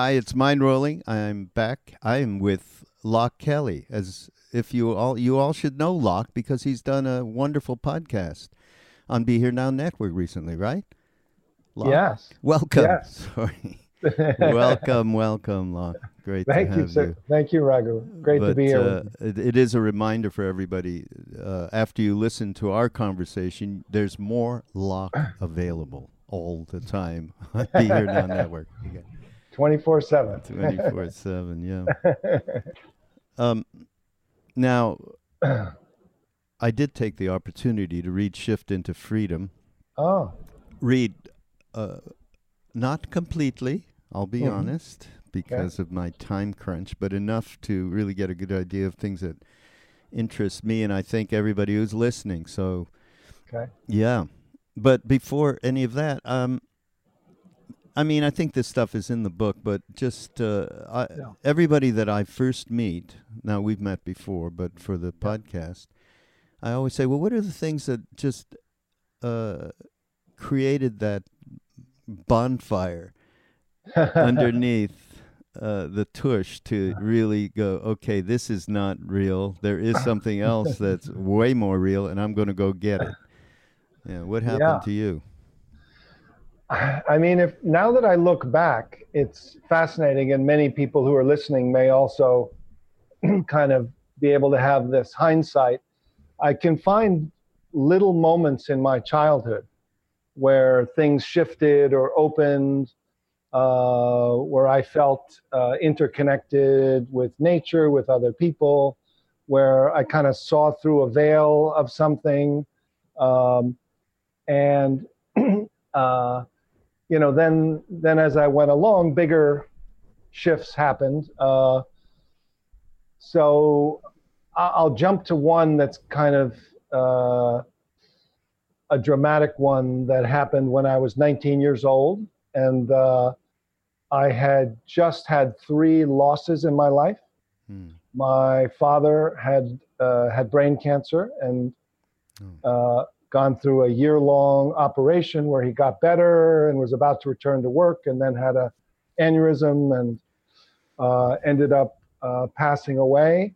Hi, it's Mindrolling. I'm back. I am with Loch Kelly, as if you all you all should know Loch because he's done a wonderful podcast on Be Here Now Network recently, right? Loch? Yes. Welcome. Yes. Sorry. welcome, welcome, Loch. Great Thank to you, sir. you. Thank you, Raghu. Great to be here. uh, it, it is a reminder for everybody. Uh, after you listen to our conversation, there's more Loch available all the time on Be Here Now Network. 24 7. 24 7, yeah. Um, now, I did take the opportunity to read Shift into Freedom. Oh, Read, uh, not completely, I'll be Mhm. honest, because of my time crunch, but enough to really get a good idea of things that interest me and I think everybody who's listening. So, okay. yeah. But before any of that, um, I mean, I think this stuff is in the book, but just uh, I, Yeah. everybody that I first meet, now we've met before, but for the podcast, I always say, well, what are the things that just uh, created that bonfire underneath uh, the tush to really go, okay, this is not real. There is something else that's way more real, and I'm going to go get it. Yeah, what happened Yeah. to you? I mean, if now that I look back, it's fascinating, and many people who are listening may also kind of be able to have this hindsight. I can find little moments in my childhood where things shifted or opened, uh, where I felt uh, interconnected with nature, with other people, where I kind of saw through a veil of something. Um, and uh, you know, then then as I went along, bigger shifts happened. Uh, so I'll jump to one that's kind of uh, a dramatic one that happened when I was 19 years old, and uh, I had just had three losses in my life. Hmm. My father had uh, had brain cancer and uh, gone through a year long operation where he got better and was about to return to work, and then had a aneurysm and uh, ended up uh, passing away.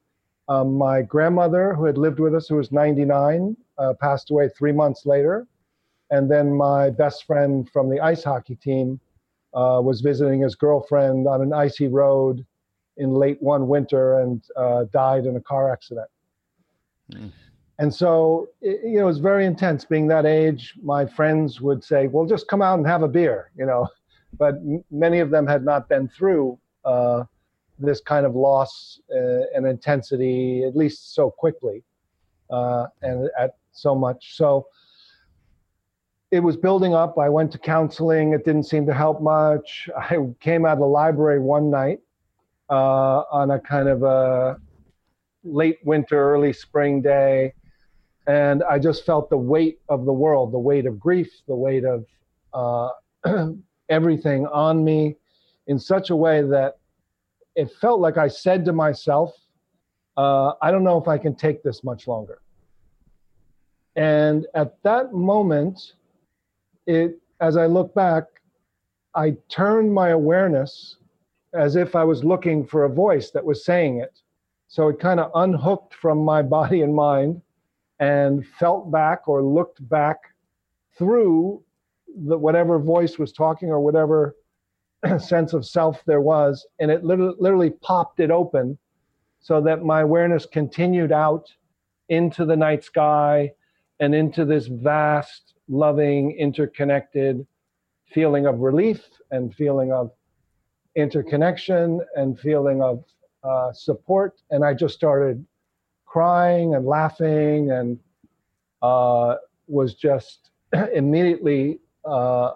Um, my grandmother, who had lived with us, who was 99, uh, passed away three months later. And then my best friend from the ice hockey team uh, was visiting his girlfriend on an icy road in late one winter and uh, died in a car accident. Mm. And so, it, you know, it was very intense being that age. My friends would say, well, just come out and have a beer, you know. But m- many of them had not been through uh, this kind of loss uh, and intensity, at least so quickly uh, and at so much. So it was building up. I went to counseling. It didn't seem to help much. I came out of the library one night uh, on a kind of a late winter, early spring day. And I just felt the weight of the world, the weight of grief, the weight of uh, everything on me in such a way that it felt like I said to myself, uh, I don't know if I can take this much longer. And at that moment, it, as I look back, I turned my awareness as if I was looking for a voice that was saying it. So it kind of unhooked from my body and mind and felt back or looked back through the whatever voice was talking or whatever sense of self there was, and it literally, literally popped it open so that my awareness continued out into the night sky and into this vast, loving, interconnected feeling of relief and feeling of interconnection and feeling of uh, support. And I just started crying and laughing and uh, was just immediately uh,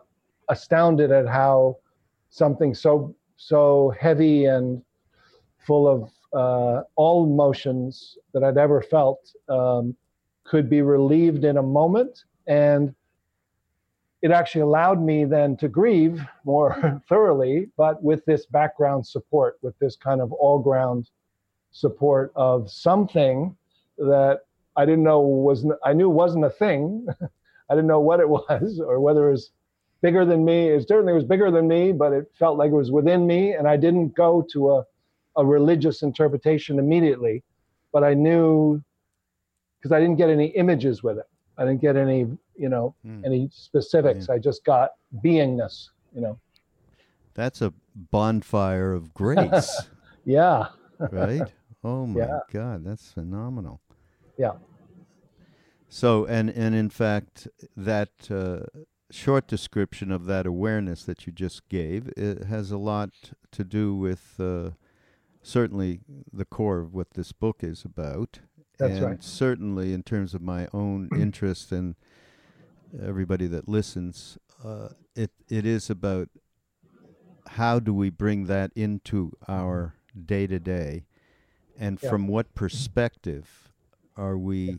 astounded at how something so so heavy and full of uh, all emotions that I'd ever felt um, could be relieved in a moment. And it actually allowed me then to grieve more thoroughly, but with this background support, with this kind of all ground support of something that I didn't know was, I knew wasn't a thing. I didn't know what it was or whether it was bigger than me. It certainly was bigger than me, but it felt like it was within me. And I didn't go to a, a religious interpretation immediately, but I knew because I didn't get any images with it. I didn't get any, you know, mm. any specifics. Yeah. I just got beingness, you know. That's a bonfire of grace. yeah. right? Oh my yeah. God, that's phenomenal. Yeah. So, and and in fact, that uh, short description of that awareness that you just gave it has a lot to do with uh, certainly the core of what this book is about. That's and right. certainly in terms of my own interest and everybody that listens, uh, it it is about how do we bring that into our day to day, and yeah. from what perspective are we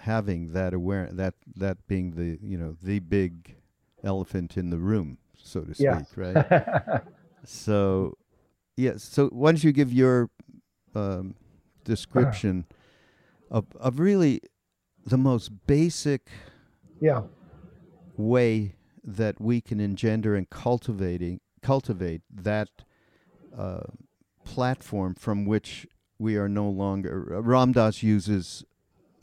having that aware that that being the you know the big elephant in the room, so to speak, right? so, yes. So, why don't you give your um, description of of really the most basic, yeah, way that we can engender and cultivating cultivate that uh, platform from which we are no longer. Ramdas uses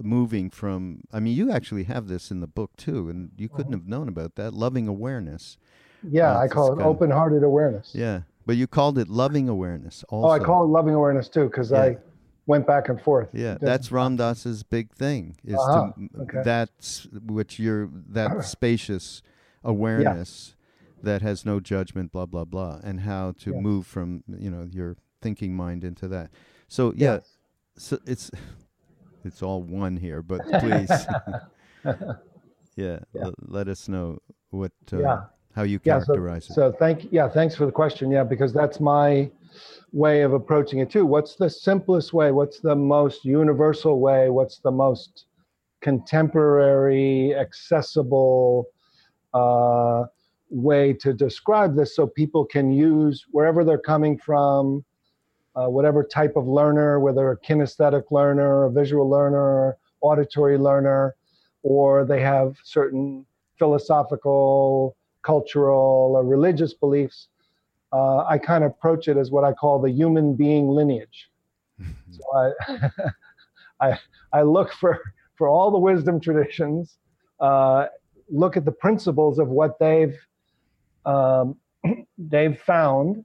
moving from i mean you actually have this in the book too and you couldn't uh-huh. have known about that loving awareness yeah uh, i call it open-hearted awareness yeah but you called it loving awareness also. oh i call it loving awareness too because yeah. i went back and forth yeah that's ram dass's big thing is uh-huh. to okay. that's which you're that spacious awareness yeah. that has no judgment blah blah blah and how to yeah. move from you know your thinking mind into that so yeah so it's it's all one here, but please, yeah, yeah. Let us know what uh, yeah. how you characterize yeah, so, it. So thank yeah, thanks for the question. Yeah, because that's my way of approaching it too. What's the simplest way? What's the most universal way? What's the most contemporary, accessible uh, way to describe this so people can use wherever they're coming from uh, whatever type of learner, whether a kinesthetic learner, a visual learner, auditory learner, or they have certain philosophical, cultural, or religious beliefs. Uh, I kind of approach it as what I call the human being lineage. so I, I, I look for, for all the wisdom traditions, uh, look at the principles of what they've um, they've found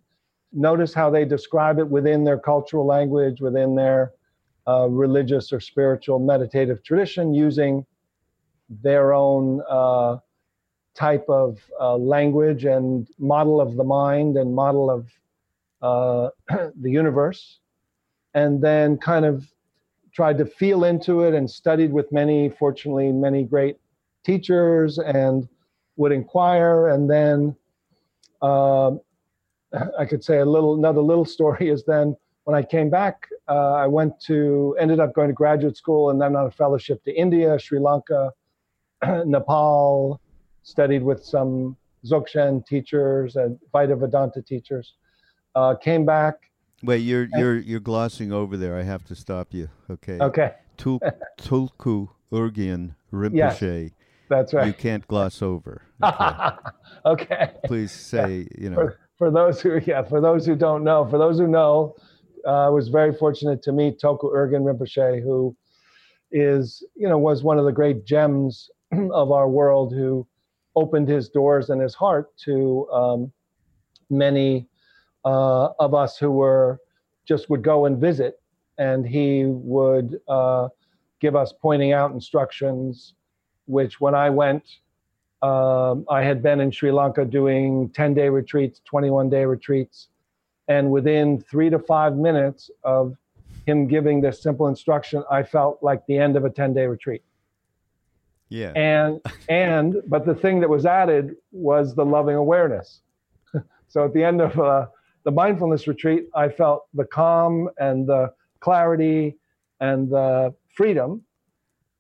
notice how they describe it within their cultural language, within their uh, religious or spiritual meditative tradition, using their own uh, type of uh, language and model of the mind and model of uh, the universe, and then kind of tried to feel into it and studied with many, fortunately, many great teachers and would inquire. And then uh, I could say a little another little story is then when I came back, uh, I went to ended up going to graduate school and then on a fellowship to India, Sri Lanka, Nepal, studied with some Dzogchen teachers and Advaita Vedanta teachers. Uh, came back. Wait, you're you're you're glossing over there. I have to stop you. Okay. Okay. Tul- Tulku Urgyen Rinpoche. Yes, that's right. You can't gloss over. Okay. okay. Please say, yeah. you know. For, for those who yeah for those who don't know for those who know uh, I was very fortunate to meet Tulku Urgyen Rinpoche who is you know was one of the great gems of our world who opened his doors and his heart to um, many uh, of us who were just would go and visit and he would uh, give us pointing out instructions which when i went um, i had been in sri lanka doing 10 day retreats 21 day retreats and within three to five minutes of him giving this simple instruction, I felt like the end of a 10 day retreat. Yeah. And, and, but the thing that was added was the loving awareness. so at the end of uh, the mindfulness retreat, I felt the calm and the clarity and the freedom.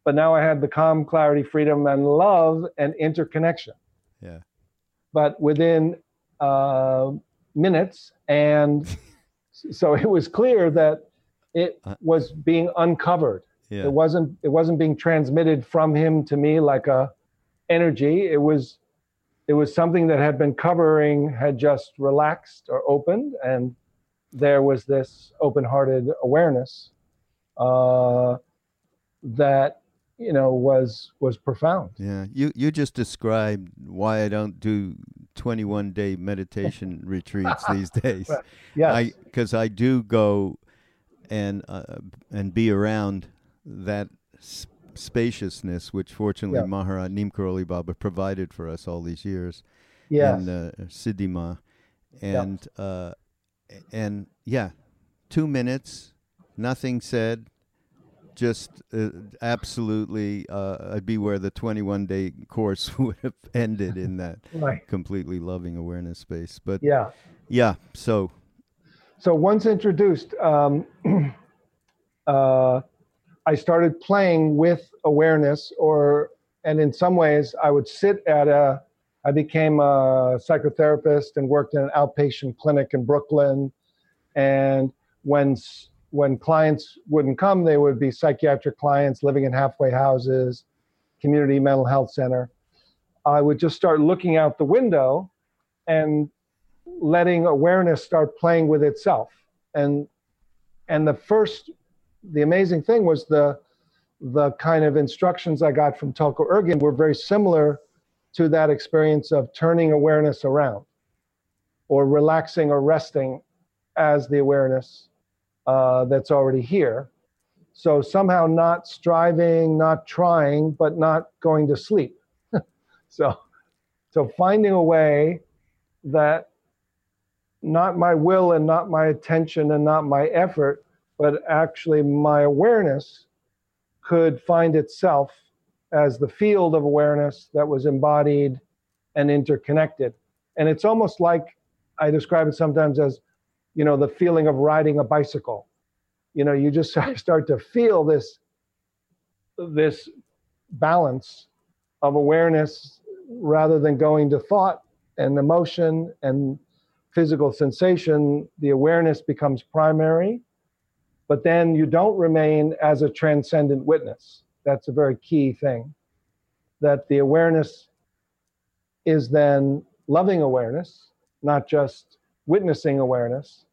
But now I had the calm, clarity, freedom, and love and interconnection. Yeah. But within uh, minutes, and so it was clear that it Uh, was being uncovered. Yeah. It wasn't it wasn't being transmitted from him to me like a energy. It was it was something that had been covering, had just relaxed or opened, and there was this open-hearted awareness uh, that you know was was profound. Yeah, you you just described why I don't do 21 day meditation retreats these days. Yes. I because I do go and uh, and be around that s- spaciousness, which fortunately Yeah. Maharaj Neem Karoli Baba provided for us all these years yes. in uh, Siddhima, and uh, and yeah, two minutes, nothing said, just uh, absolutely. Uh, I'd be where the 21 day course would have ended in that right. completely loving awareness space. But Yeah. yeah, so So once introduced, um, uh, I started playing with awareness, or and in some ways, I would sit at a. I became a psychotherapist and worked in an outpatient clinic in Brooklyn, and when when clients wouldn't come, they would be psychiatric clients living in halfway houses, community mental health center. I would just start looking out the window, and letting awareness start playing with itself and and the first the amazing thing was the the kind of instructions i got from Tulku Urgyen were very similar to that experience of turning awareness around or relaxing or resting as the awareness uh, that's already here so somehow not striving not trying but not going to sleep so so finding a way that not my will and not my attention and not my effort, but actually my awareness could find itself as the field of awareness that was embodied and interconnected. And it's almost like I describe it sometimes as, you know, the feeling of riding a bicycle. You know, you just start to feel this this balance of awareness rather than going to thought and emotion and physical sensation, the awareness becomes primary, but then you don't remain as a transcendent witness. That's a very key thing. That the awareness is then loving awareness, not just witnessing awareness.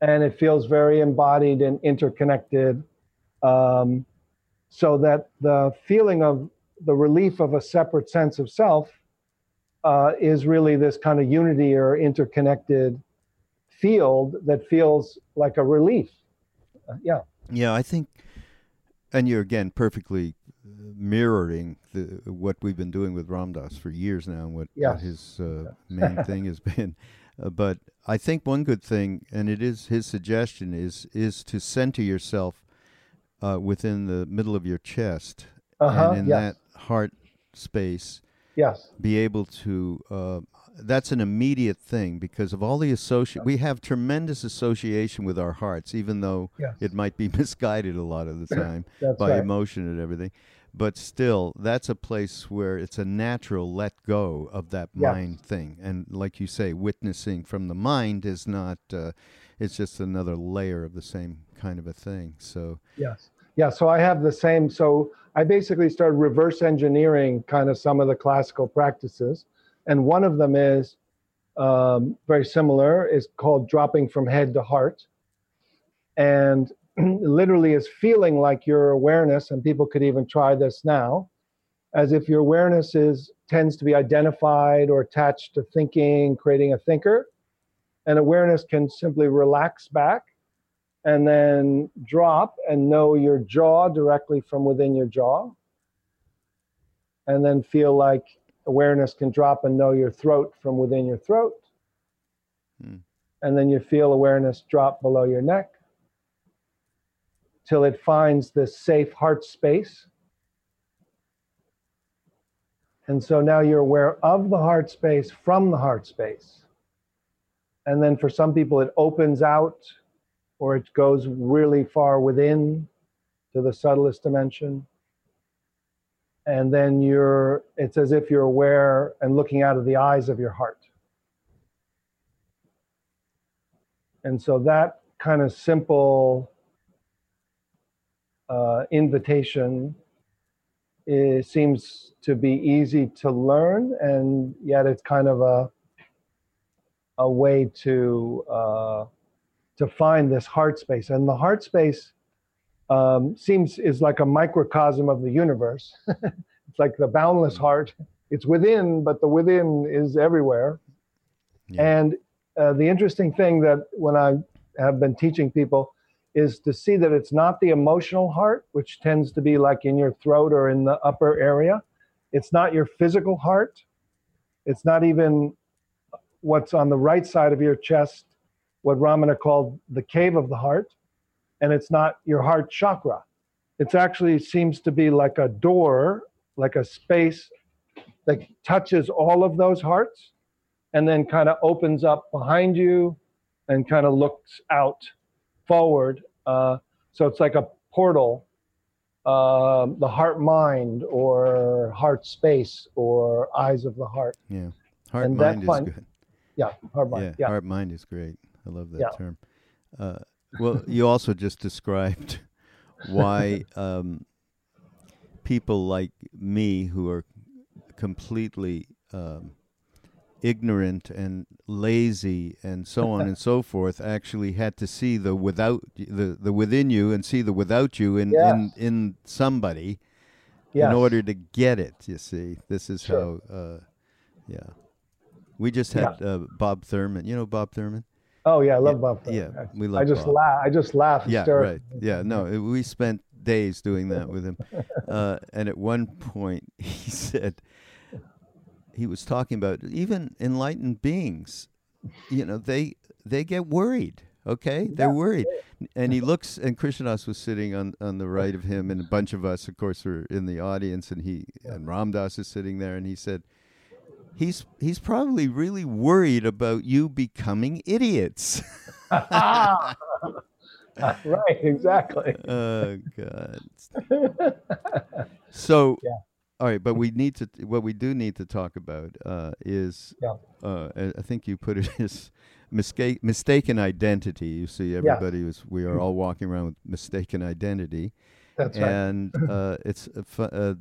And it feels very embodied and interconnected. Um, so that the feeling of the relief of a separate sense of self uh, is really this kind of unity or interconnected field that feels like a relief. Uh, yeah. Yeah, I think, and you're again perfectly uh, mirroring the what we've been doing with Ramdas for years now, and what, what his uh, main thing has been. Uh, but I think one good thing, and it is his suggestion, is is to center yourself uh, within the middle of your chest, Uh-huh. and in yes. that heart space, yes. be able to uh, that's an immediate thing because of all the associate we have tremendous association with our hearts even though Yes. it might be misguided a lot of the time by right. emotion and everything but still that's a place where it's a natural let go of that Yes. mind thing and like you say witnessing from the mind is not uh, it's just another layer of the same kind of a thing so Yes. Yeah. So I have the same. So I basically started reverse engineering kind of some of the classical practices. And one of them is um, very similar, is called dropping from head to heart. And literally is feeling like your awareness, and people could even try this now, as if your awareness is tends to be identified or attached to thinking, creating a thinker. And awareness can simply relax back and then drop and know your jaw directly from within your jaw. And then feel like awareness can drop and know your throat from within your throat. Hmm. And then you feel awareness drop below your neck till it finds this safe heart space. And so now you're aware of the heart space from the heart space. And then for some people, it opens out or it goes really far within to the subtlest dimension. And then you're, it's as if you're aware and looking out of the eyes of your heart. And so that kind of simple uh, invitation is, seems to be easy to learn, and yet it's kind of a a way to uh, to find this heart space. And the heart space um, seems is like a microcosm of the universe. it's like the boundless heart. It's within, but the within is everywhere. Yeah. And uh, the interesting thing that when I have been teaching people is to see that it's not the emotional heart, which tends to be like in your throat or in the upper area. It's not your physical heart. It's not even what's on the right side of your chest, what Ramana called the cave of the heart. And it's not your heart chakra. It actually seems to be like a door, like a space that touches all of those hearts and then kind of opens up behind you and kind of looks out forward. Uh, so it's like a portal, uh, the heart mind or heart space or eyes of the heart. Yeah, heart and mind is fun, good. Yeah, heart mind. Yeah, yeah, heart mind is great. I love that yeah. term. Uh, well, you also just described why um, people like me who are completely um, ignorant and lazy and so on and so forth actually had to see the without the the within you and see the without you in yes. in in somebody yes. in order to get it you see this is sure. how uh, yeah we just had yeah. uh, bob thurman you know bob thurman oh yeah i love yeah, bob thurman. yeah we love i just laugh i just laugh yeah right yeah no it, we spent days doing that with him uh, and at one point he said he was talking about even enlightened beings you know they they get worried okay? They're worried. And he looks and Krishna Das was sitting on on the right of him and a bunch of us of course were in the audience and he and ramdas is sitting there and he said he's he's probably really worried about you becoming idiots. Right exactly. Oh god. So yeah all right, but we need to. What we do need to talk about uh, is, yeah. uh, I think you put it as mistake, mistaken identity. You see, everybody was. We are all walking around with mistaken identity. That's and right. uh, it's uh,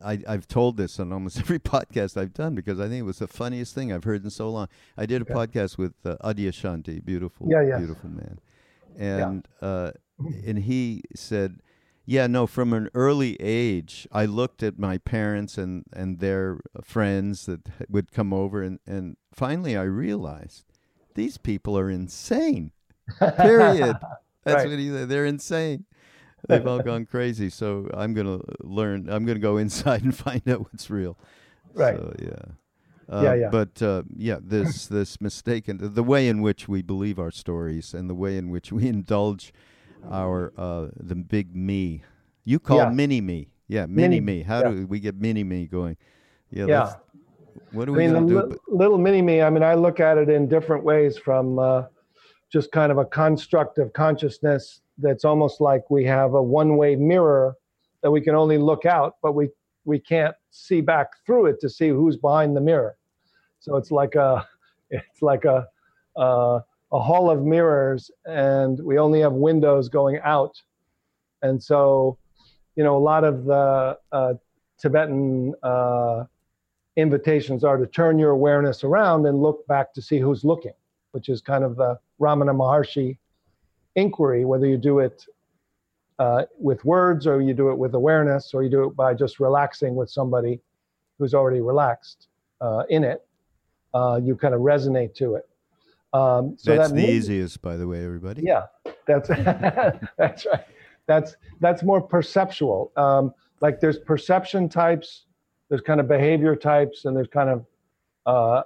I, I've told this on almost every podcast I've done because I think it was the funniest thing I've heard in so long. I did a podcast with uh, Adyashanti, beautiful, yeah, yeah. beautiful man, and yeah. uh, and he said yeah, no, from an early age, I looked at my parents and, and their friends that would come over, and, and finally I realized these people are insane. Period. That's right. what he said. They're insane. They've all gone crazy. So I'm going to learn, I'm going to go inside and find out what's real. Right. So, yeah. Uh, yeah, yeah. But uh, yeah, this this mistaken the way in which we believe our stories and the way in which we indulge our uh, the big me. You call yeah. mini me, yeah, mini, mini me. How yeah. do we get mini me going? Yeah. yeah. What do we I mean, do? Li- little mini me. I mean, I look at it in different ways. From uh, just kind of a construct of consciousness that's almost like we have a one-way mirror that we can only look out, but we we can't see back through it to see who's behind the mirror. So it's like a it's like a uh, a hall of mirrors and we only have windows going out. And so, you know, a lot of the uh, Tibetan uh, invitations are to turn your awareness around and look back to see who's looking, which is kind of the Ramana Maharshi inquiry, whether you do it uh, with words, or you do it with awareness, or you do it by just relaxing with somebody who's already relaxed uh, in it. Uh, you kind of resonate to it. Um, so that's that the easiest, by the way, everybody. Yeah, that's that's right. That's that's more perceptual. Um, like there's perception types, there's kind of behavior types, and there's kind of uh,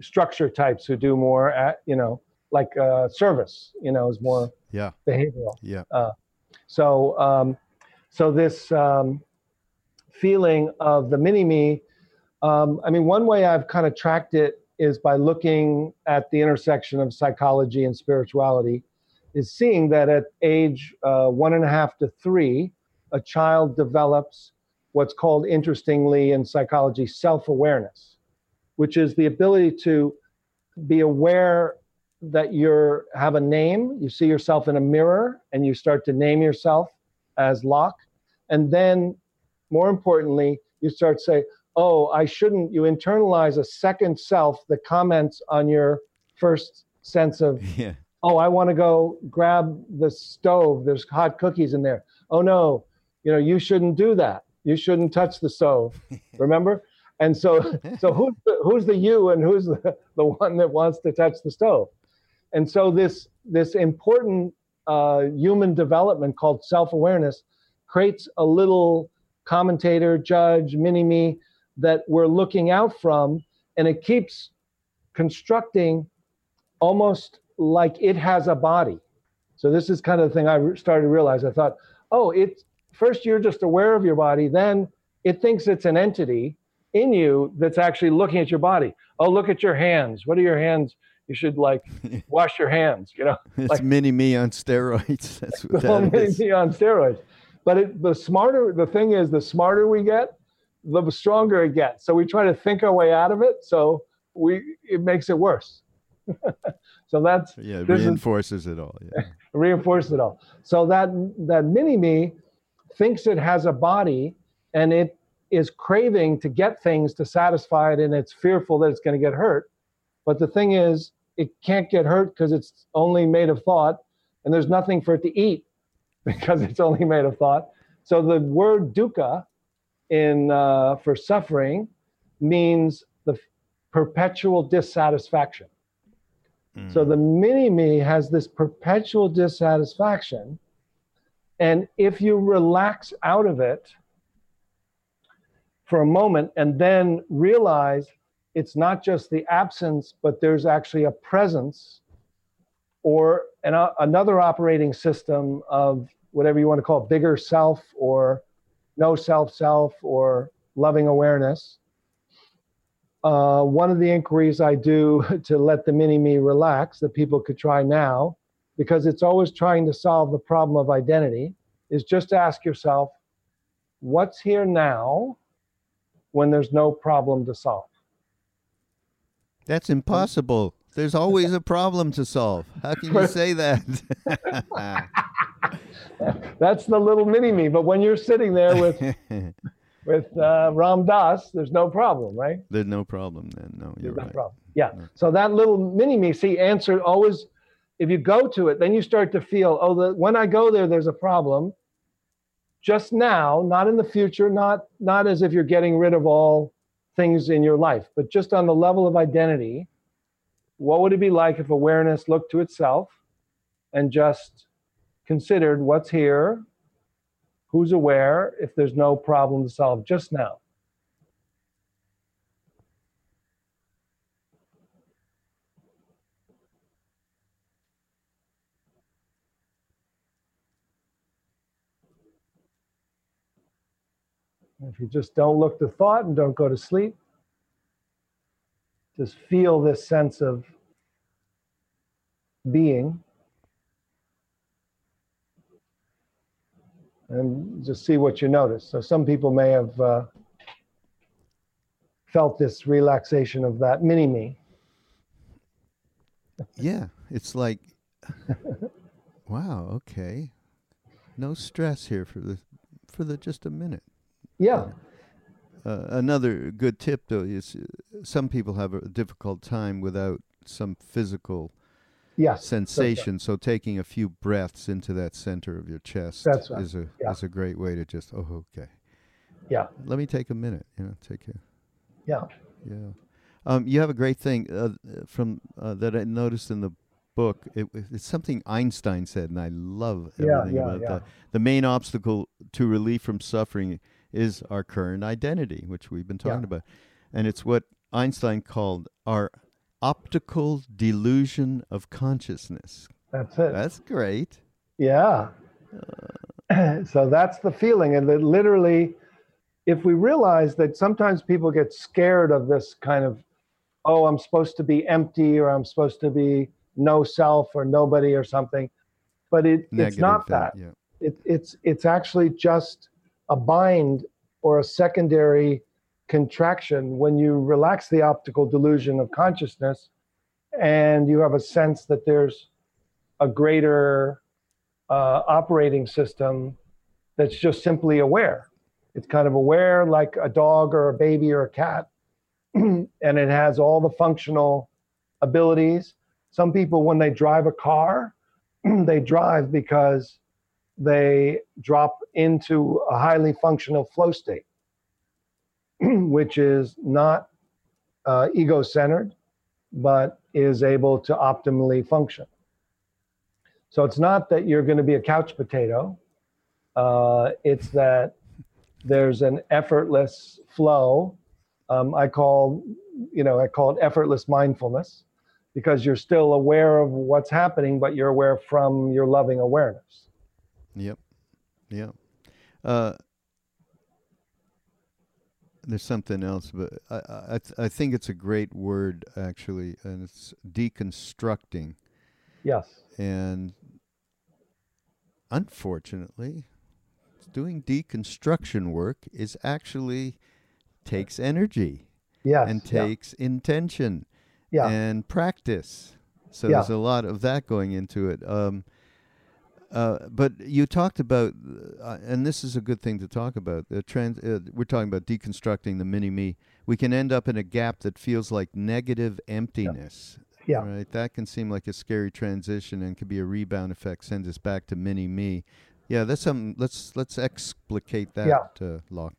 structure types who do more at you know like uh, service. You know, is more yeah behavioral. Yeah. Uh, so um, so this um, feeling of the mini me. Um, I mean, one way I've kind of tracked it is by looking at the intersection of psychology and spirituality, is seeing that at age uh, one and a half to three, a child develops what's called, interestingly, in psychology, self awareness, which is the ability to be aware that you have a name, you see yourself in a mirror, and you start to name yourself as Loch. And then, more importantly, you start to say, oh, I shouldn't, you internalize a second self that comments on your first sense of, yeah. oh, I want to go grab the stove. There's hot cookies in there. Oh, no, you know, you shouldn't do that. You shouldn't touch the stove. Remember? And so, so who's the, who's the you and who's the, the one that wants to touch the stove? And so this, this important uh, human development called self-awareness creates a little commentator, judge, mini-me that we're looking out from, and it keeps constructing almost like it has a body. So this is kind of the thing I started to realize. I thought, oh, it's first you're just aware of your body, then it thinks it's an entity in you that's actually looking at your body. Oh, look at your hands. What are your hands? You should like wash your hands. You know, it's like, mini me on steroids. That's what that mini is. me on steroids. But it, the smarter the thing is, the smarter we get, the stronger it gets. So we try to think our way out of it. So we it makes it worse. so that's yeah, it reinforces is, it all. Yeah, reinforces it all. So that that mini me thinks it has a body, and it is craving to get things to satisfy it, and it's fearful that it's going to get hurt. But the thing is, it can't get hurt because it's only made of thought, and there's nothing for it to eat because it's only made of thought. So the word dukkha in uh, for suffering means the perpetual dissatisfaction. Mm. So the mini me has this perpetual dissatisfaction. And if you relax out of it for a moment and then realize it's not just the absence, but there's actually a presence or an, uh, another operating system of whatever you want to call it, bigger self or no self self or loving awareness. Uh, one of the inquiries I do to let the mini me relax that people could try now, because it's always trying to solve the problem of identity, is just ask yourself, what's here now when there's no problem to solve? That's impossible. There's always a problem to solve. How can you say that? That's the little mini me. But when you're sitting there with with uh, Ram Dass, there's no problem, right? There's no problem then. No, you're there's right. No problem. Yeah. No. So that little mini me, see, answer always. If you go to it, then you start to feel, oh, the, when I go there, there's a problem. Just now, not in the future, not not as if you're getting rid of all things in your life, but just on the level of identity. What would it be like if awareness looked to itself and just considered what's here, who's aware, if there's no problem to solve just now. If you just don't look to thought and don't go to sleep, just feel this sense of being. And just see what you notice. So some people may have uh, felt this relaxation of that mini me. yeah, it's like, wow, okay, no stress here for the for the just a minute. Yeah. Uh, another good tip though is uh, some people have a difficult time without some physical Yes. sensation. So taking a few breaths into that center of your chest That's right. is a Yeah. is a great way to just oh okay. Yeah. Let me take a minute. You know, take a Yeah. yeah. Um, you have a great thing uh, from uh, that I noticed in the book. It, it's something Einstein said, and I love Yeah, everything yeah, about yeah. that. The main obstacle to relief from suffering is our current identity, which we've been talking Yeah. about, and it's what Einstein called our optical delusion of consciousness. That's it. That's great. Yeah. so that's the feeling. And that literally, if we realize that sometimes people get scared of this kind of, oh, I'm supposed to be empty or I'm supposed to be no self or nobody or something. But it, it's not thing, that. Yeah. It, it's, it's actually just a bind or a secondary contraction when you relax the optical delusion of consciousness and you have a sense that there's a greater uh, operating system that's just simply aware. It's kind of aware like a dog or a baby or a cat, and it has all the functional abilities. Some people, when they drive a car, they drive because they drop into a highly functional flow state, which is not uh, ego centered, but is able to optimally function. So it's not that you're going to be a couch potato. Uh, it's that there's an effortless flow. Um, I call, you know, I call it effortless mindfulness because you're still aware of what's happening, but you're aware from your loving awareness. Yep. Yep. Uh, there's something else, but I I, th- I think it's a great word actually, and it's deconstructing. Yes. And unfortunately, doing deconstruction work is actually takes energy Yes. and yeah, takes intention Yeah. and practice. So Yeah. there's a lot of that going into it. Um, uh, but you talked about, uh, and this is a good thing to talk about. The trans, uh, we're talking about deconstructing the mini me. We can end up in a gap that feels like negative emptiness. Yeah. Right. That can seem like a scary transition and could be a rebound effect. Send us back to mini me. Yeah, that's something. Let's let's explicate that, Yeah. uh, Loch.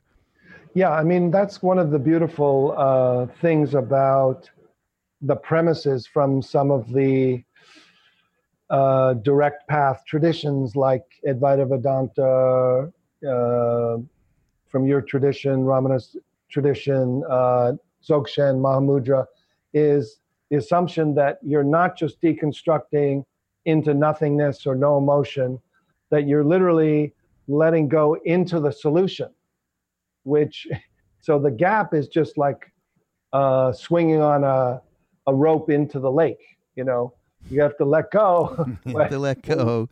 Yeah, I mean, that's one of the beautiful uh, things about the premises from some of the uh, direct path traditions like Advaita Vedanta, uh, from your tradition, Ramana's tradition, uh, Dzogchen, Mahamudra, is the assumption that you're not just deconstructing into nothingness or no emotion, that you're literally letting go into the solution which so the gap is just like uh, swinging on a, a rope into the lake you know you have to let go. You have to let go.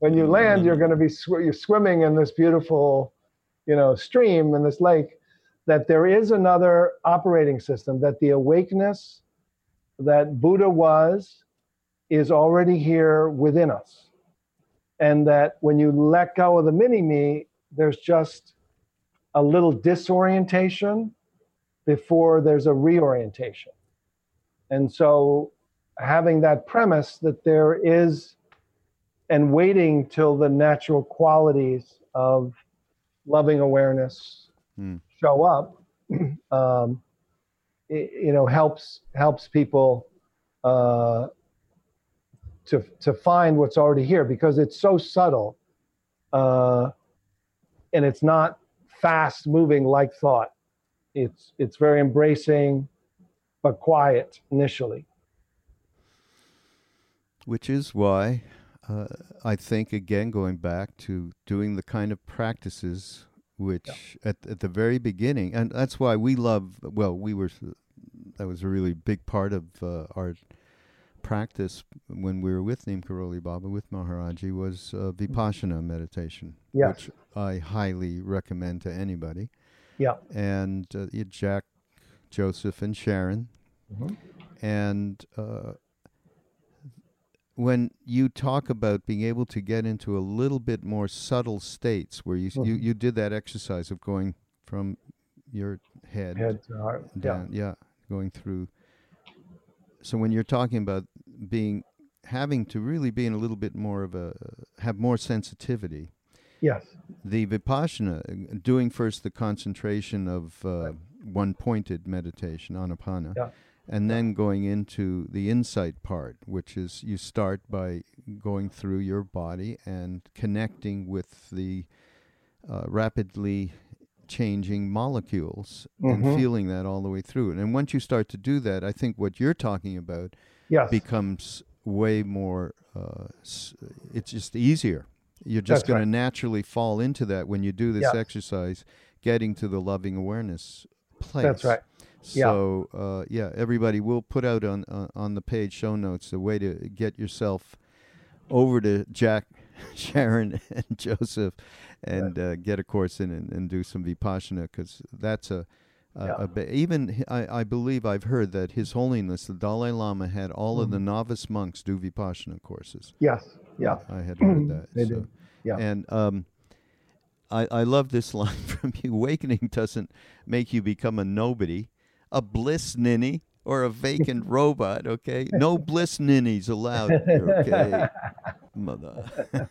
when you land you're going to be sw- you're swimming in this beautiful you know stream in this lake that there is another operating system that the awakeness that buddha was is already here within us. And that when you let go of the mini me there's just a little disorientation before there's a reorientation. And so having that premise that there is and waiting till the natural qualities of loving awareness Hmm. show up um, it, you know helps helps people uh, to to find what's already here because it's so subtle uh, and it's not fast moving like thought it's it's very embracing but quiet initially Which is why uh, I think, again, going back to doing the kind of practices which at, at the very beginning, and that's why we love, well, we were, that was a really big part of uh, our practice when we were with Neem Karoli Baba, with Maharaji, was uh, Vipassana meditation, which I highly recommend to anybody. yeah And uh, Jack, Joseph, and Sharon. Mhm. And uh, when you talk about being able to get into a little bit more subtle states where you you, Mhm. you did that exercise of going from your head, head to heart yeah down yeah going through so when you're talking about being having to really be in a little bit more of a have more sensitivity. Yes. The vipassana, uh, doing first the concentration of uh, one pointed meditation, anapana, Yeah. And then going into the insight part, which is you start by going through your body and connecting with the uh, rapidly changing molecules and Mhm. feeling that all the way through. And once you start to do that, I think what you're talking about Yes. becomes way more uh, it's just easier you're just going right. to naturally fall into that when you do this exercise getting to the loving awareness place That's right. Yeah. so uh, yeah everybody we'll put out on uh, on the page show notes a way to get yourself over to jack sharon and joseph and uh, get a course in and, and do some vipassana because that's a a, Yeah. a ba- even I believe I've heard that His Holiness the Dalai Lama had all of the Mm-hmm. novice monks do vipassana courses. Yes. Yeah. I had heard that. They so. do. Yeah. And um, I I love this line from you. Awakening doesn't make you become a nobody, a bliss ninny, or a vacant robot. Okay, no bliss ninnies allowed. here, Okay, mother.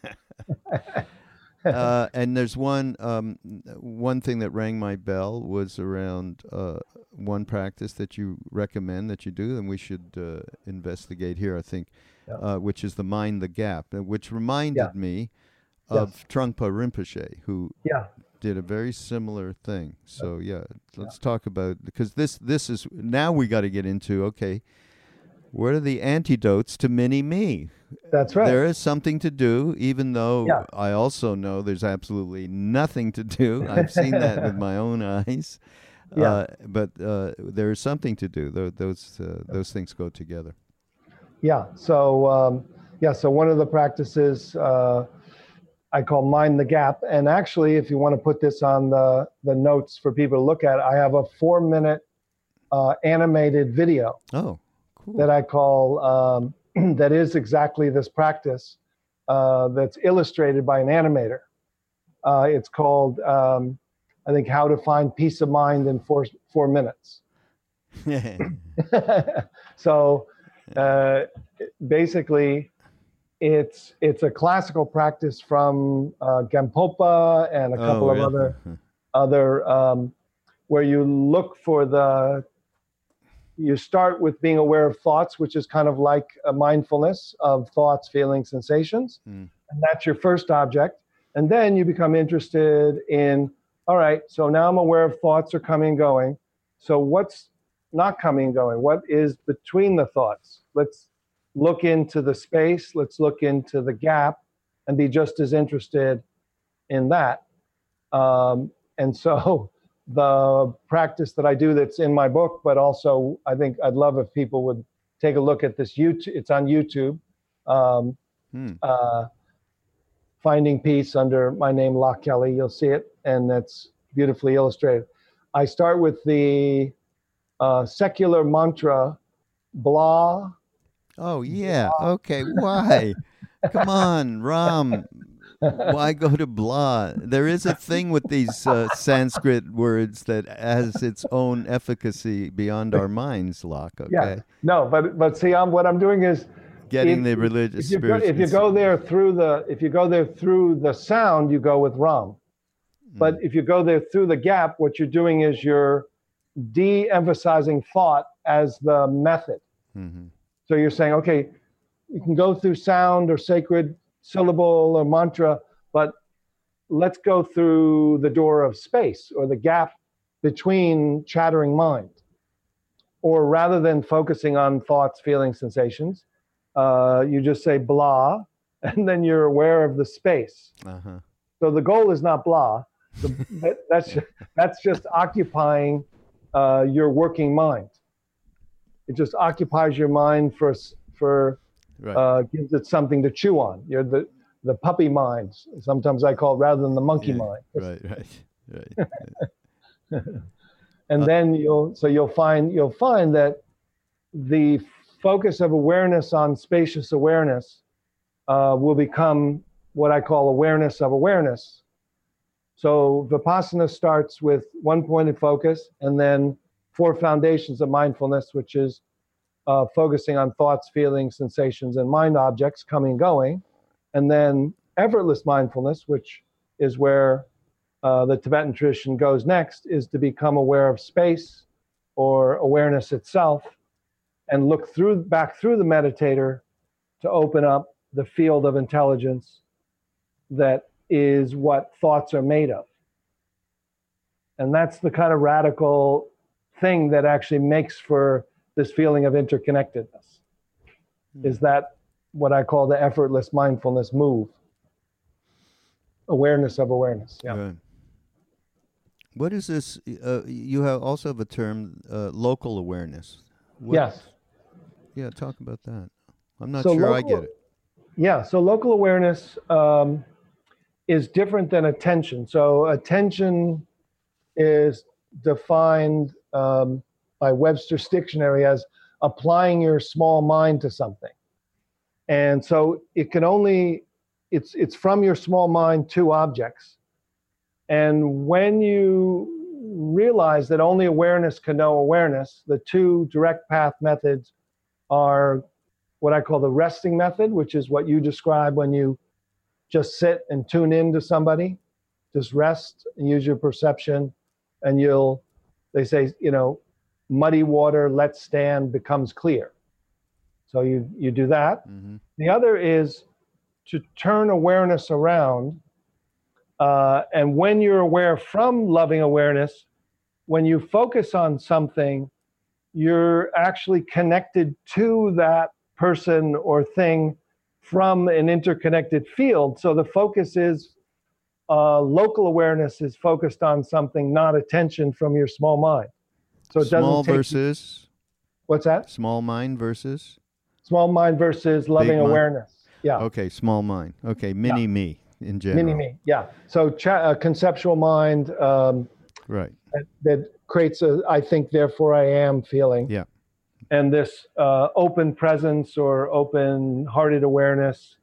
uh, and there's one um, one thing that rang my bell was around uh, one practice that you recommend that you do, and we should uh, investigate here. I think, Yeah. uh, which is the mind the gap, uh, which reminded Yeah. me of Trungpa Rinpoche, who Yeah. Did a very similar thing. So yeah, let's talk about because this this is now we got to get into okay. What are the antidotes to mini me? That's right. There is something to do, even though Yeah. I also know there's absolutely nothing to do. I've seen that with my own eyes. Yeah. Uh, but uh, there is something to do. Those uh, those things go together. Yeah. So um, yeah. So one of the practices uh, I call mind the gap, and actually, if you want to put this on the the notes for people to look at, I have a four minute uh, animated video Oh, cool. that I call um, that is exactly this practice uh, that's illustrated by an animator. Uh, it's called um, I think how to find peace of mind in four four minutes. so uh, basically, it's it's a classical practice from uh, Gampopa and a couple oh, of yeah. other other um, where you look for the you start with being aware of thoughts which is kind of like a mindfulness of thoughts feelings sensations. Mm. and that's your first object. And then you become interested in all right so now i'm aware of thoughts are coming and going. So what's not coming and going? What is between the thoughts? Let's look into the space let's look into the gap and be just as interested in that um, and so the practice that I do that's in my book, but also I think I'd love if people would take a look at this YouTube. It's on YouTube. Um, Hmm. uh, Finding Peace under my name, Loch Kelly. You'll see it, and that's beautifully illustrated. I start with the uh, secular mantra, blah. Oh yeah. Okay. Why? Come on, Ram. Why go to blah? There is a thing with these uh, Sanskrit words that has its own efficacy beyond our minds, Loch. Okay. Yeah. No, but but see, I'm, what I'm doing is Getting If- the religious if you, go, spirit. if you go there through the if you go there through the sound, you go with rum. Hmm. But if you go there through the gap, what you're doing is you're de-emphasizing thought as the method. hmm So you're saying, okay, you can go through sound or sacred syllable or mantra, but let's go through the door of space or the gap between chattering mind. Or rather than focusing on thoughts, feelings, sensations, uh, you just say blah, and then you're aware of the space. Uh-huh. So the goal is not blah. The, that, that's that's just occupying uh, your working mind. It just occupies your mind for for Right. uh, gives it something to chew on. You're the the puppy mind. Sometimes I call it rather than the monkey Yeah, mind. right. Right. Right. And Uh, then you'll so you'll find you'll find that the focus of awareness on spacious awareness uh, will become what I call awareness of awareness. So vipassana starts with one point of focus and then four foundations of mindfulness, which is uh, focusing on thoughts, feelings, sensations, and mind objects coming going. And then effortless mindfulness, which is where uh, the Tibetan tradition goes next, is to become aware of space or awareness itself and look through back through the meditator to open up the field of intelligence that is what thoughts are made of. And that's the kind of radical thing that actually makes for this feeling of interconnectedness. Mm. Is that what I call the effortless mindfulness move? Awareness of awareness. Yeah. What is this? Uh, you have also have a term, uh, local awareness. What, yes. Yeah, talk about that. I'm not so sure local, I get it. Yeah, so local awareness um, is different than attention. So attention is defined um, by Webster's dictionary as applying your small mind to something. And so it can only it's it's from your small mind to objects. And when you realize that only awareness can know awareness, the two direct path methods are what I call the resting method, which is what you describe when you just sit and tune in to somebody. Just rest and use your perception, and you'll, they say, you know, muddy water, let stand, becomes clear. So you, you do that. Mm-hmm. The other is to turn awareness around. Uh, and when you're aware from loving awareness, when you focus on something, you're actually connected to that person or thing from an interconnected field. So the focus is uh, local awareness is focused on something, not attention from your small mind. So it small doesn't take Small versus. You, what's that? Small mind versus. Small mind versus loving awareness. Yeah. Okay, small mind. Okay, mini yeah. me in general. Mini me. Yeah. So cha- uh, conceptual mind. Um, right. That, that creates a I think therefore I am feeling. Yeah. And this uh, open presence or open hearted awareness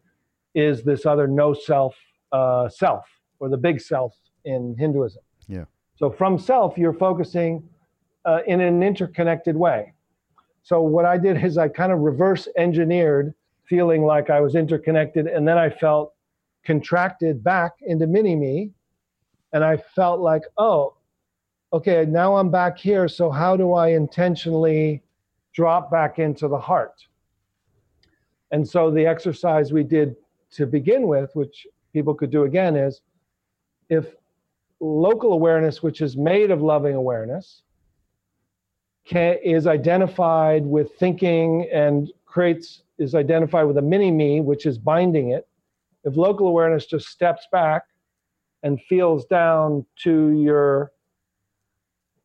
is this other no self uh, self or the big self in Hinduism. Yeah. So from self, you're focusing uh, in an interconnected way. So what I did is I kind of reverse engineered feeling like I was interconnected, and then I felt contracted back into mini me, and I felt like, oh, okay, now I'm back here. So how do I intentionally drop back into the heart? And so the exercise we did to begin with, which people could do again, is if local awareness, which is made of loving awareness, can, is identified with thinking and creates is identified with a mini me, which is binding it. If local awareness just steps back and feels down to your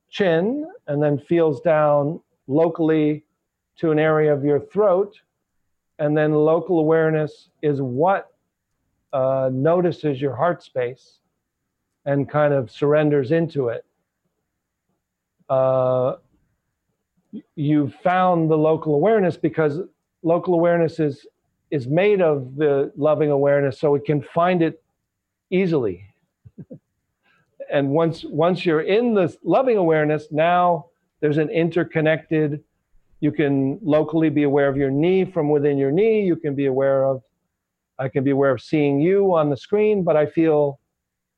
chin and then feels down locally to an area of your throat. And then local awareness is what uh, notices your heart space and kind of surrenders into it. Uh, you found the local awareness because local awareness is is made of the loving awareness so it can find it easily and once once you're in this loving awareness now there's an interconnected you can locally be aware of your knee from within your knee you can be aware of i can be aware of seeing you on the screen but i feel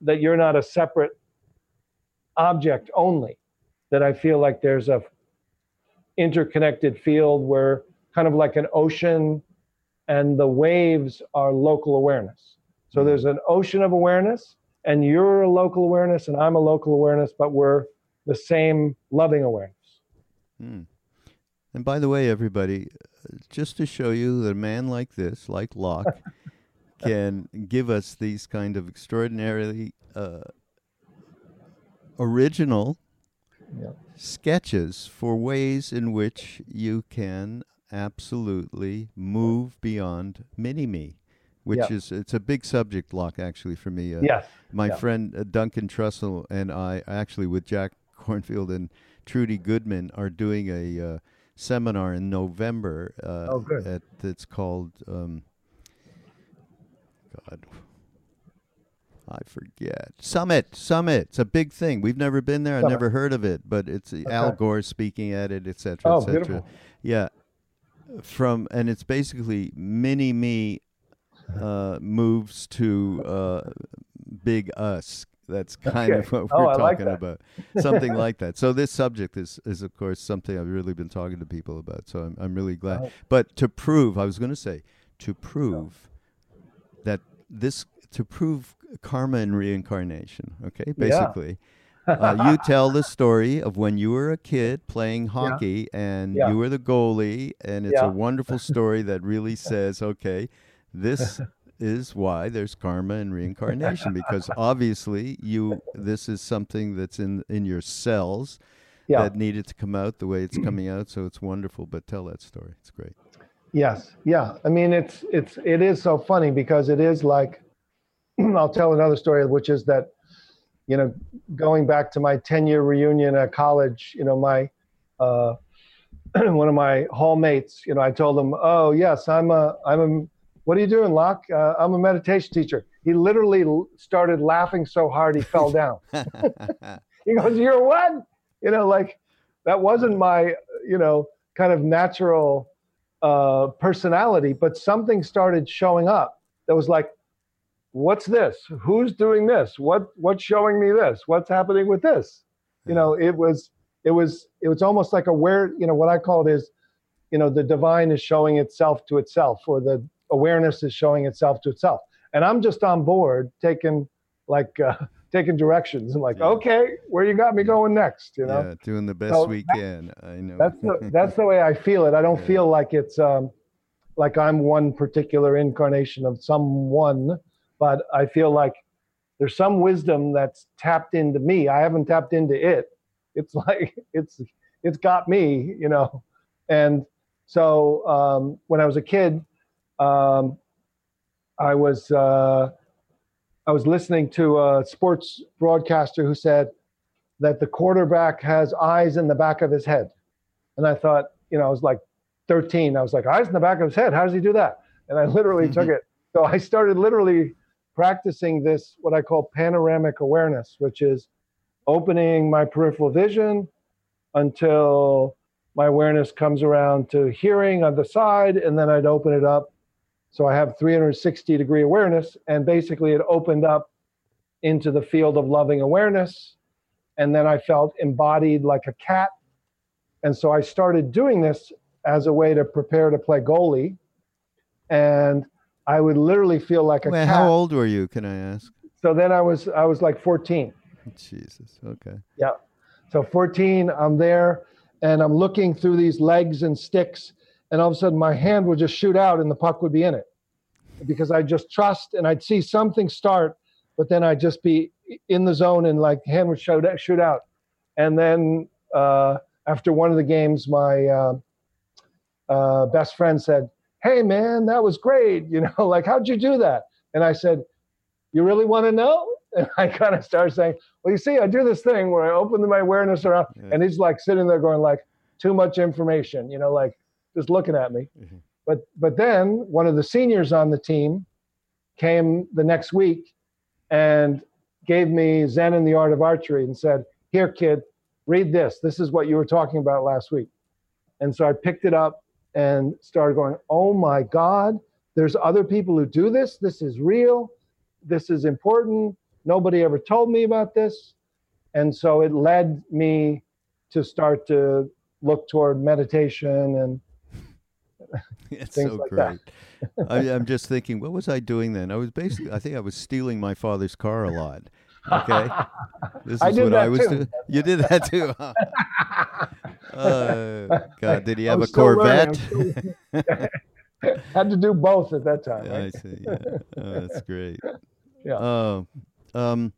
that you're not a separate object only that i feel like there's a interconnected field where kind of like an ocean and the waves are local awareness so there's an ocean of awareness and you're a local awareness and I'm a local awareness, but we're the same loving awareness. Hmm. And by the way, everybody, just to show you that a man like this, like Loch, can give us these kind of extraordinarily uh, original yeah. sketches for ways in which you can absolutely move beyond mini me which is it's a big subject Loch actually for me. Uh, yes. My friend uh, Duncan Trussell and I actually with Jack Kornfield and Trudy Goodman are doing a uh, seminar in November. Uh, oh, good. At, it's called um, God. I forget. Summit, Summit. It's a big thing. We've never been there. I've never heard of it, but it's okay. Al Gore speaking at it, etc., oh, etc. Yeah, from and it's basically mini me uh, moves to uh, big us. That's kind Okay. of what Oh, we're I like talking that. about. Something like that. So this subject is, is of course something I've really been talking to people about. So I'm I'm really glad. Oh. But to prove, I was going to say, to prove this to prove karma and reincarnation. Okay, basically. uh, you tell the story of when you were a kid playing hockey and Yeah. you were the goalie, and it's Yeah. a wonderful story that really says, okay, this is why there's karma and reincarnation because obviously you this is something that's in in your cells Yeah. that needed to come out the way it's coming out. So it's wonderful. But tell that story; it's great. Yes, yeah. I mean, it's it's it is so funny because it is like I'll tell another story, which is that you know, going back to my ten year reunion at college, you know, my uh, one of my hallmates, you know, I told him, "Oh yes, I'm a I'm a what are you doing, Loch? Uh, I'm a meditation teacher." He literally started laughing so hard he fell down. he goes, "You're what?" You know, like that wasn't my, you know, kind of natural uh, personality, but something started showing up that was like, "What's this? Who's doing this? What what's showing me this? What's happening with this?" You know, it was it was it was almost like a where you know what I call it is, you know, the divine is showing itself to itself, or the awareness is showing itself to itself, and I'm just on board taking like. Uh, taking directions and like Yeah. okay where you got me going next you know yeah, doing the best So we can. I know. that's the that's the way I feel it. I don't Yeah. feel like it's um, like I'm one particular incarnation of someone, but I feel like there's some wisdom that's tapped into me. I haven't tapped into it. It's like it's it's got me, you know. And so um, when I was a kid, um, I was uh, I was listening to a sports broadcaster who said that the quarterback has eyes in the back of his head. And I thought, you know, I was like 13. I was like, eyes in the back of his head. How does he do that? And I literally mm-hmm. took it. So I started literally practicing this, what I call panoramic awareness, which is opening my peripheral vision until my awareness comes around to hearing on the side, and then I'd open it up. So I have 360 degree awareness, and basically it opened up into the field of loving awareness. And then I felt embodied like a cat. And so I started doing this as a way to prepare to play goalie. And I would literally feel like a Well, cat. how old were you? Can I ask? So then I was I was like 14. Jesus. Okay. Yeah. So 14, I'm there and I'm looking through these legs and sticks, and all of a sudden my hand would just shoot out and the puck would be in it. Because I just trust and I'd see something start, but then I'd just be in the zone and like hand would shoot out, shoot out. And then uh, after one of the games, my uh, uh, best friend said, Hey man, that was great. You know, like how'd you do that? And I said, You really want to know? And I kind of started saying, Well, you see, I do this thing where I open my awareness around Yeah. and he's like sitting there going like too much information you know like just looking at me. Mhm. but but then one of the seniors on the team came the next week and gave me zen and the art of archery and said here kid read this. This is what you were talking about last week. And so i picked it up and started going oh my god there's other people who do this. This is real. This is important. Nobody ever told me about this. And so it led me to start to look toward meditation and It's Things so like that. great. I, I'm just thinking, what was I doing then? I was basically, I think I was stealing my father's car a lot. Okay. This is what I was too. doing. You did that too. Huh? Uh, God, did he have I'm a. Corvette? Had to do both at that time Yeah, I see. Yeah. Oh, that's great. Yeah. Oh, um,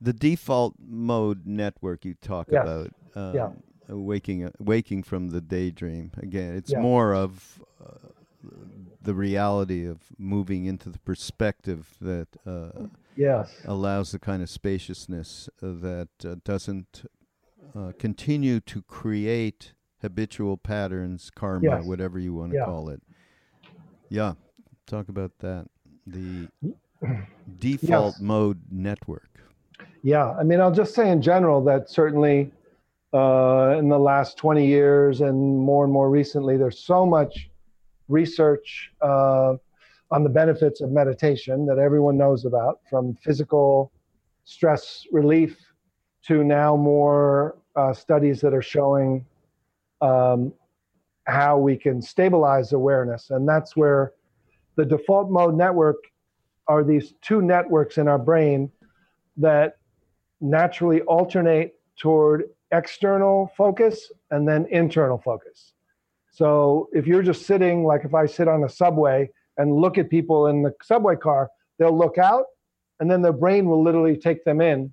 the default mode network you talk Yes. about. Um, Yeah. Uh, Waking, uh, waking from the daydream. Again, it's Yeah. more of uh, the reality of moving into the perspective that uh, yes allows the kind of spaciousness uh, that uh, doesn't uh, continue to create habitual patterns, karma, Yes. whatever you want to Yeah. call it. Yeah, talk about that. The default Yes. mode network. Yeah, I mean, I'll just say in general that certainly uh, in the last 20 years and more and more recently, there's so much research uh, on the benefits of meditation that everyone knows about, from physical stress relief to now more uh, studies that are showing um, how we can stabilize awareness. And that's where the default mode network are these two networks in our brain that naturally alternate toward external focus and then internal focus. So if you're just sitting, like if I sit on a subway and look at people in the subway car, they'll look out and then their brain will literally take them in.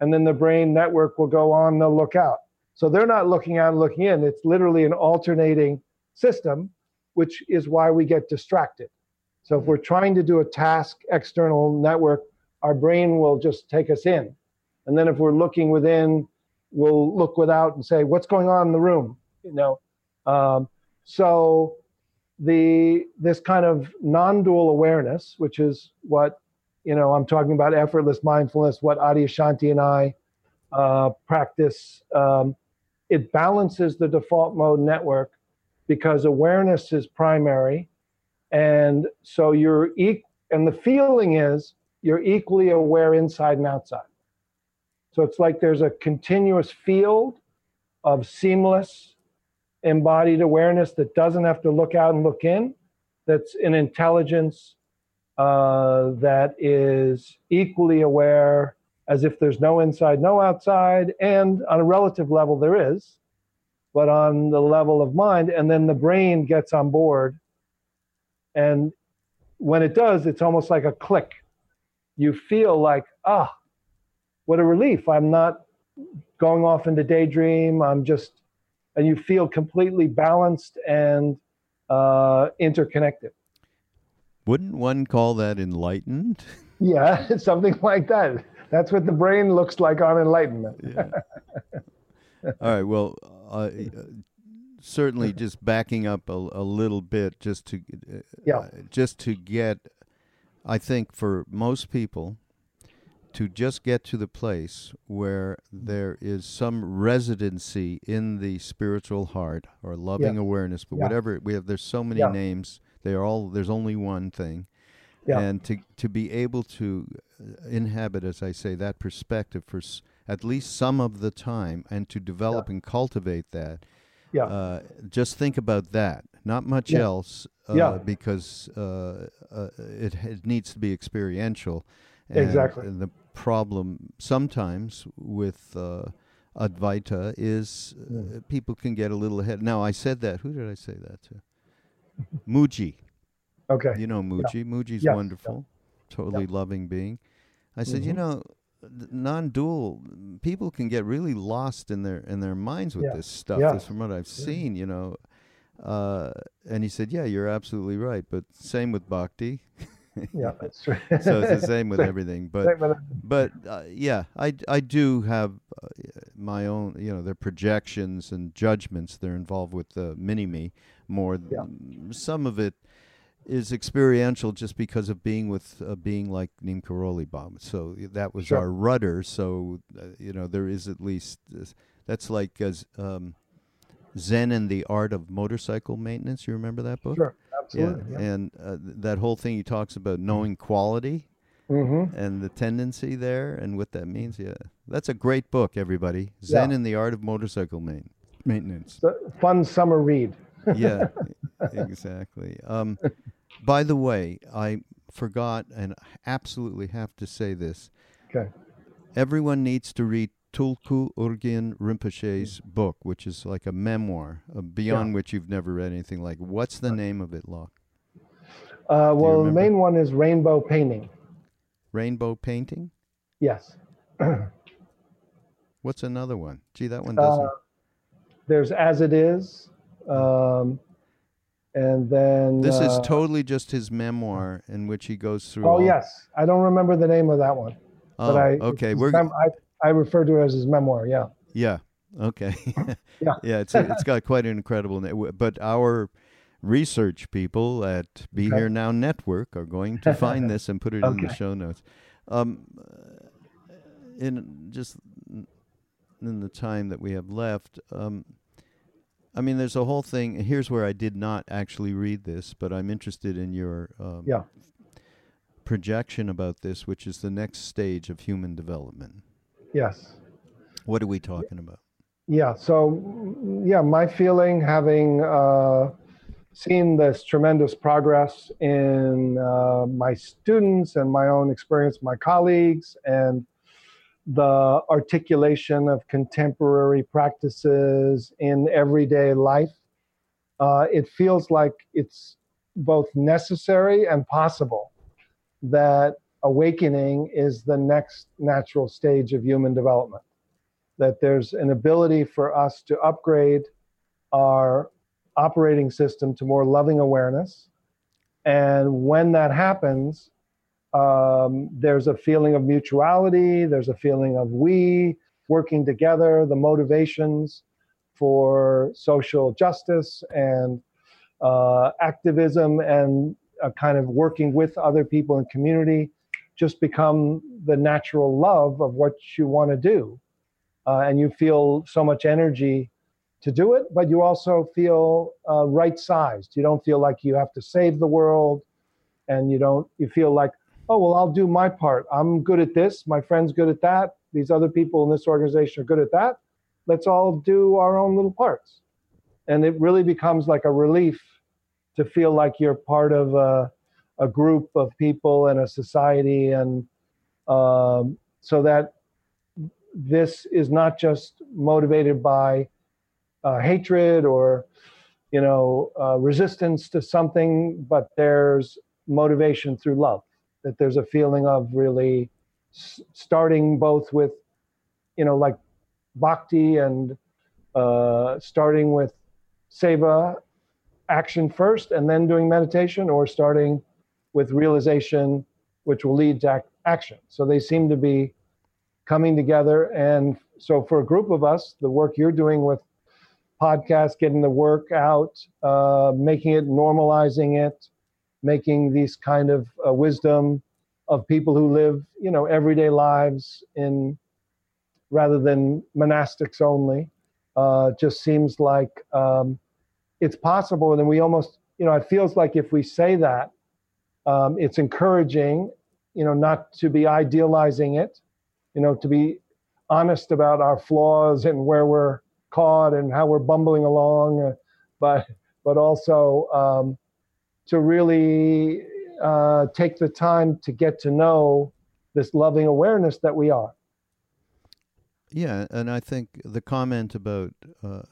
And then the brain network will go on, they'll look out. So they're not looking out and looking in. It's literally an alternating system, which is why we get distracted. So if mm-hmm. we're trying to do a task external network, our brain will just take us in. And then if we're looking within, we'll look without and say, what's going on in the room? You know, um, so the this kind of non-dual awareness, which is what you know I'm talking about effortless mindfulness, what Adyashanti and I uh, practice. Um, it balances the default mode network because awareness is primary, and so you're e- and the feeling is you're equally aware inside and outside. So it's like there's a continuous field of seamless embodied awareness that doesn't have to look out and look in, that's an intelligence uh, that is equally aware as if there's no inside, no outside, and on a relative level, there is, but on the level of mind, and then the brain gets on board. And when it does, it's almost like a click. You feel like, ah, what a relief. I'm not going off into daydream. I'm just, and you feel completely balanced and uh, interconnected. Wouldn't one call that enlightened? Yeah, something like that. That's what the brain looks like on enlightenment. yeah. All right. Well, uh, certainly, just backing up a, a little bit, just to uh, yeah. just to get, I think for most people, to just get to the place where there is some residency in the spiritual heart or loving Yeah. awareness, but Yeah. whatever we have, there's so many Yeah. names. They are all. There's only one thing, and to to be able to uh, inhabit, as I say, that perspective for s- at least some of the time, and to develop and cultivate that. Yeah. Uh, just think about that. Not much else, uh, Yeah. because uh, uh, it, it needs to be experiential. And, Exactly. and the problem sometimes with uh, Advaita is uh, Mm. people can get a little ahead. Now, I said that. Who did I say that to? Mooji. Okay. You know Mooji. Mooji's Yes. wonderful, totally loving being. I said, you Mhm. know, non-dual people can get really lost in their in their minds with Yeah. this stuff. Yeah. This from what I've seen, you know. Uh, and he said, "Yeah, you're absolutely right." But same with bhakti. Yeah, that's true. so it's the same with everything. But but uh, yeah, I, I do have uh, my own, you know, their projections and judgments. They're involved with the mini me more. Yeah. Some of it is experiential just because of being with a being like Neem Karoli Baba. So that was Sure. our rudder. So, uh, you know, there is at least, this, that's like as um, Zen and the Art of Motorcycle Maintenance. You remember that book? Sure, absolutely. Yeah. and uh, that whole thing he talks about knowing quality Mm-hmm. and the tendency there and what that means. Yeah, that's a great book, everybody. Zen Yeah. and the Art of Motorcycle main- Maintenance. Fun summer read. yeah, exactly. Um, by the way, I forgot and absolutely have to say this. Okay. Everyone needs to read Tulku Urgyen Rinpoche's book, which is like a memoir, uh, beyond which you've never read anything like. What's the name of it, Loch? Uh, well, the main one is rainbow painting. Rainbow Painting? Yes. What's another one? Gee, that one Uh, doesn't. There's as it is. Um, and then. This is uh, totally just his memoir in which he goes through. Oh, all- yes. I don't remember the name of that one. Oh, but I, okay. We're I, I refer to it as his memoir. Yeah. yeah. Okay. Yeah. yeah. It's it's got quite an incredible. But our research people at Be Okay. Here Now Network are going to find this and put it in the show notes. Um, in just in the time that we have left, um, I mean, there's a whole thing. Here's where I did not actually read this, but I'm interested in your um, Yeah. projection about this, which is the next stage of human development. Yes. What are we talking about? Yeah. So, yeah, my feeling having uh, seen this tremendous progress in uh, my students and my own experience, my colleagues, and the articulation of contemporary practices in everyday life, uh, it feels like it's both necessary and possible that awakening is the next natural stage of human development. That there's an ability for us to upgrade our operating system to more loving awareness. And when that happens, um, there's a feeling of mutuality, there's a feeling of we working together, the motivations for social justice and uh, activism and a kind of working with other people in community just become the natural love of what you want to do. Uh, and you feel so much energy to do it, but you also feel uh, right sized. You don't feel like you have to save the world, and you don't, you feel like, oh, well, I'll do my part. I'm good at this. My friend's good at that. These other people in this organization are good at that. Let's all do our own little parts. And it really becomes like a relief to feel like you're part of a, a group of people and a society. And um, so that this is not just motivated by uh, hatred or you know uh, resistance to something but there's motivation through love that there's a feeling of really s- starting both with you know like bhakti and uh, starting with seva action first and then doing meditation or starting with realization which will lead to ac- action so they seem to be coming together and so for a group of us the work you're doing with podcast, getting the work out, uh, making it, normalizing it, making these kind of uh, wisdom of people who live, you know, everyday lives in rather than monastics only. Uh, just seems like um, it's possible, and then we almost, you know, it feels like if we say that, um, it's encouraging, you know, not to be idealizing it, you know, to be honest about our flaws and where we're caught and how we're bumbling along, uh, but but also um, to really uh, take the time to get to know this loving awareness that we are. Yeah, and I think the comment about uh,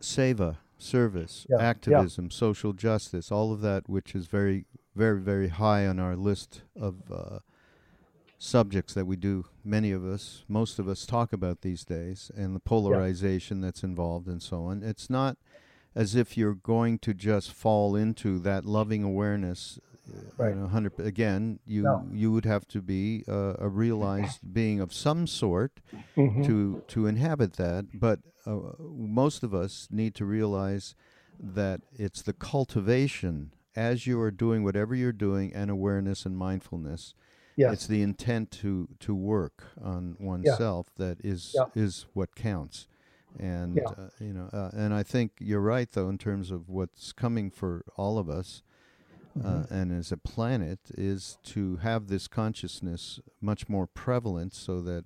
seva, service, Yeah, yeah. activism, social justice, all of that, which is very, very, very high on our list of uh, subjects that we do, many of us, most of us talk about these days, and the polarization that's involved and so on. It's not as if you're going to just fall into that loving awareness. uh, Right. You know, again, you No. you would have to be uh, a realized being of some sort Mhm. to to inhabit that. But uh, most of us need to realize that it's the cultivation as you are doing whatever you're doing, and awareness and mindfulness. Yes. It's the intent to to work on oneself that is Yeah. is what counts. And Yeah. uh, you know, uh, and I think you're right though in terms of what's coming for all of us. Mm-hmm. Uh, and as a planet, is to have this consciousness much more prevalent, so that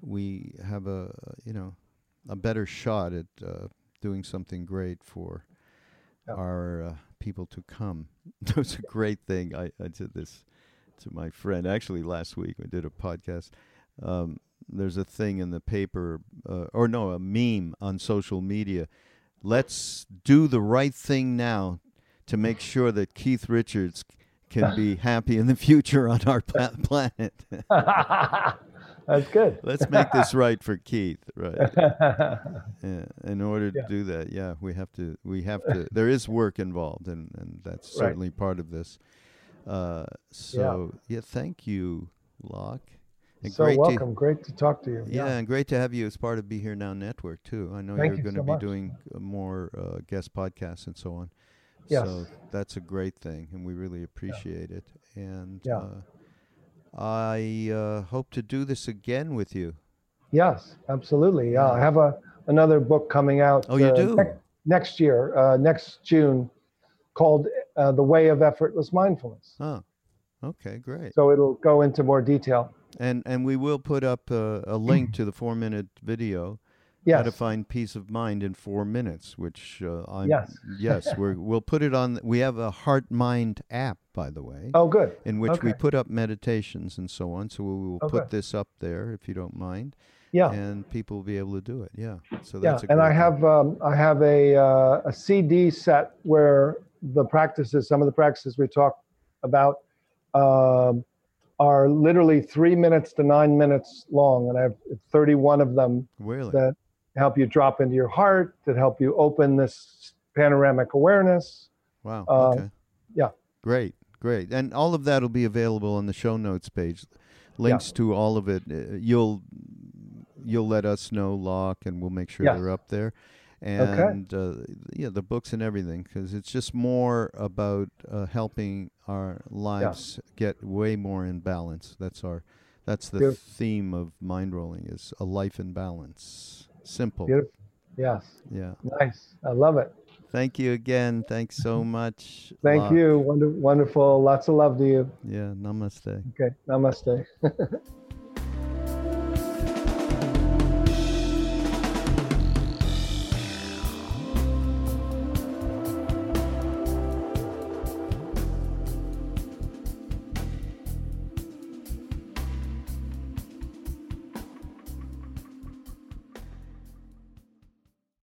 we have a you know a better shot at uh, doing something great for Yeah. our uh, people to come. It was a great thing. I, I did this to my friend actually last week. I did a podcast. Um, there's a thing in the paper, uh, or no, a meme on social media. Let's do the right thing now to make sure that Keith Richards can be happy in the future on our planet. That's good. Let's make this right for Keith, right? yeah. Yeah, in order to Yeah. do that, yeah, we have to. We have to. There is work involved, and and that's Right. certainly part of this. Uh, so yeah. thank you, Loch. And So great welcome. Great to talk to you. To, yeah, and great to have you as part of Be Here Now Network too. I know Thank you're you going so to be much. doing uh, more uh, guest podcasts and so on. Yes. So that's a great thing, and we really appreciate it. And Yeah. uh, I uh, hope to do this again with you. Yes, absolutely. Yeah, I have a another book coming out. Oh, you uh, do? nec- next year, uh, next June, called uh, "The Way of Effortless Mindfulness." Oh, okay, great. So it'll go into more detail. And and we will put up a, a link to the four minute video. How to Yes. find peace of mind in four minutes, which uh, I'm Yes. yes, we're, we'll put it on. We have a Heart Mind app, by the way, Oh, good. in which we put up meditations and so on. So we will Oh, put good. this up there if you don't mind, Yeah. and people will be able to do it. Yeah. So Yeah, that's a and I have um, I have a uh, a CD set where the practices, some of the practices we talked about, um, are literally three minutes to nine minutes long, and I have 31 of them Really? that help you drop into your heart, that help you open this panoramic awareness. Wow. Uh, okay. yeah. Great. Great. And all of that will be available on the show notes page. Links to all of it. Uh, you'll you'll let us know, Loch, and we'll make sure Yes. they're up there. And uh, yeah, the books and everything, because it's just more about uh, helping our lives get way more in balance. That's our, that's the Beautiful. theme of Mindrolling is a life in balance. Simple. Beautiful. Yes, Yeah. nice. I love it. Thank you again. Thanks so mm-hmm. much. Thank you. Wonder, wonderful. Lots of love to you. Yeah. Namaste. Okay. Namaste.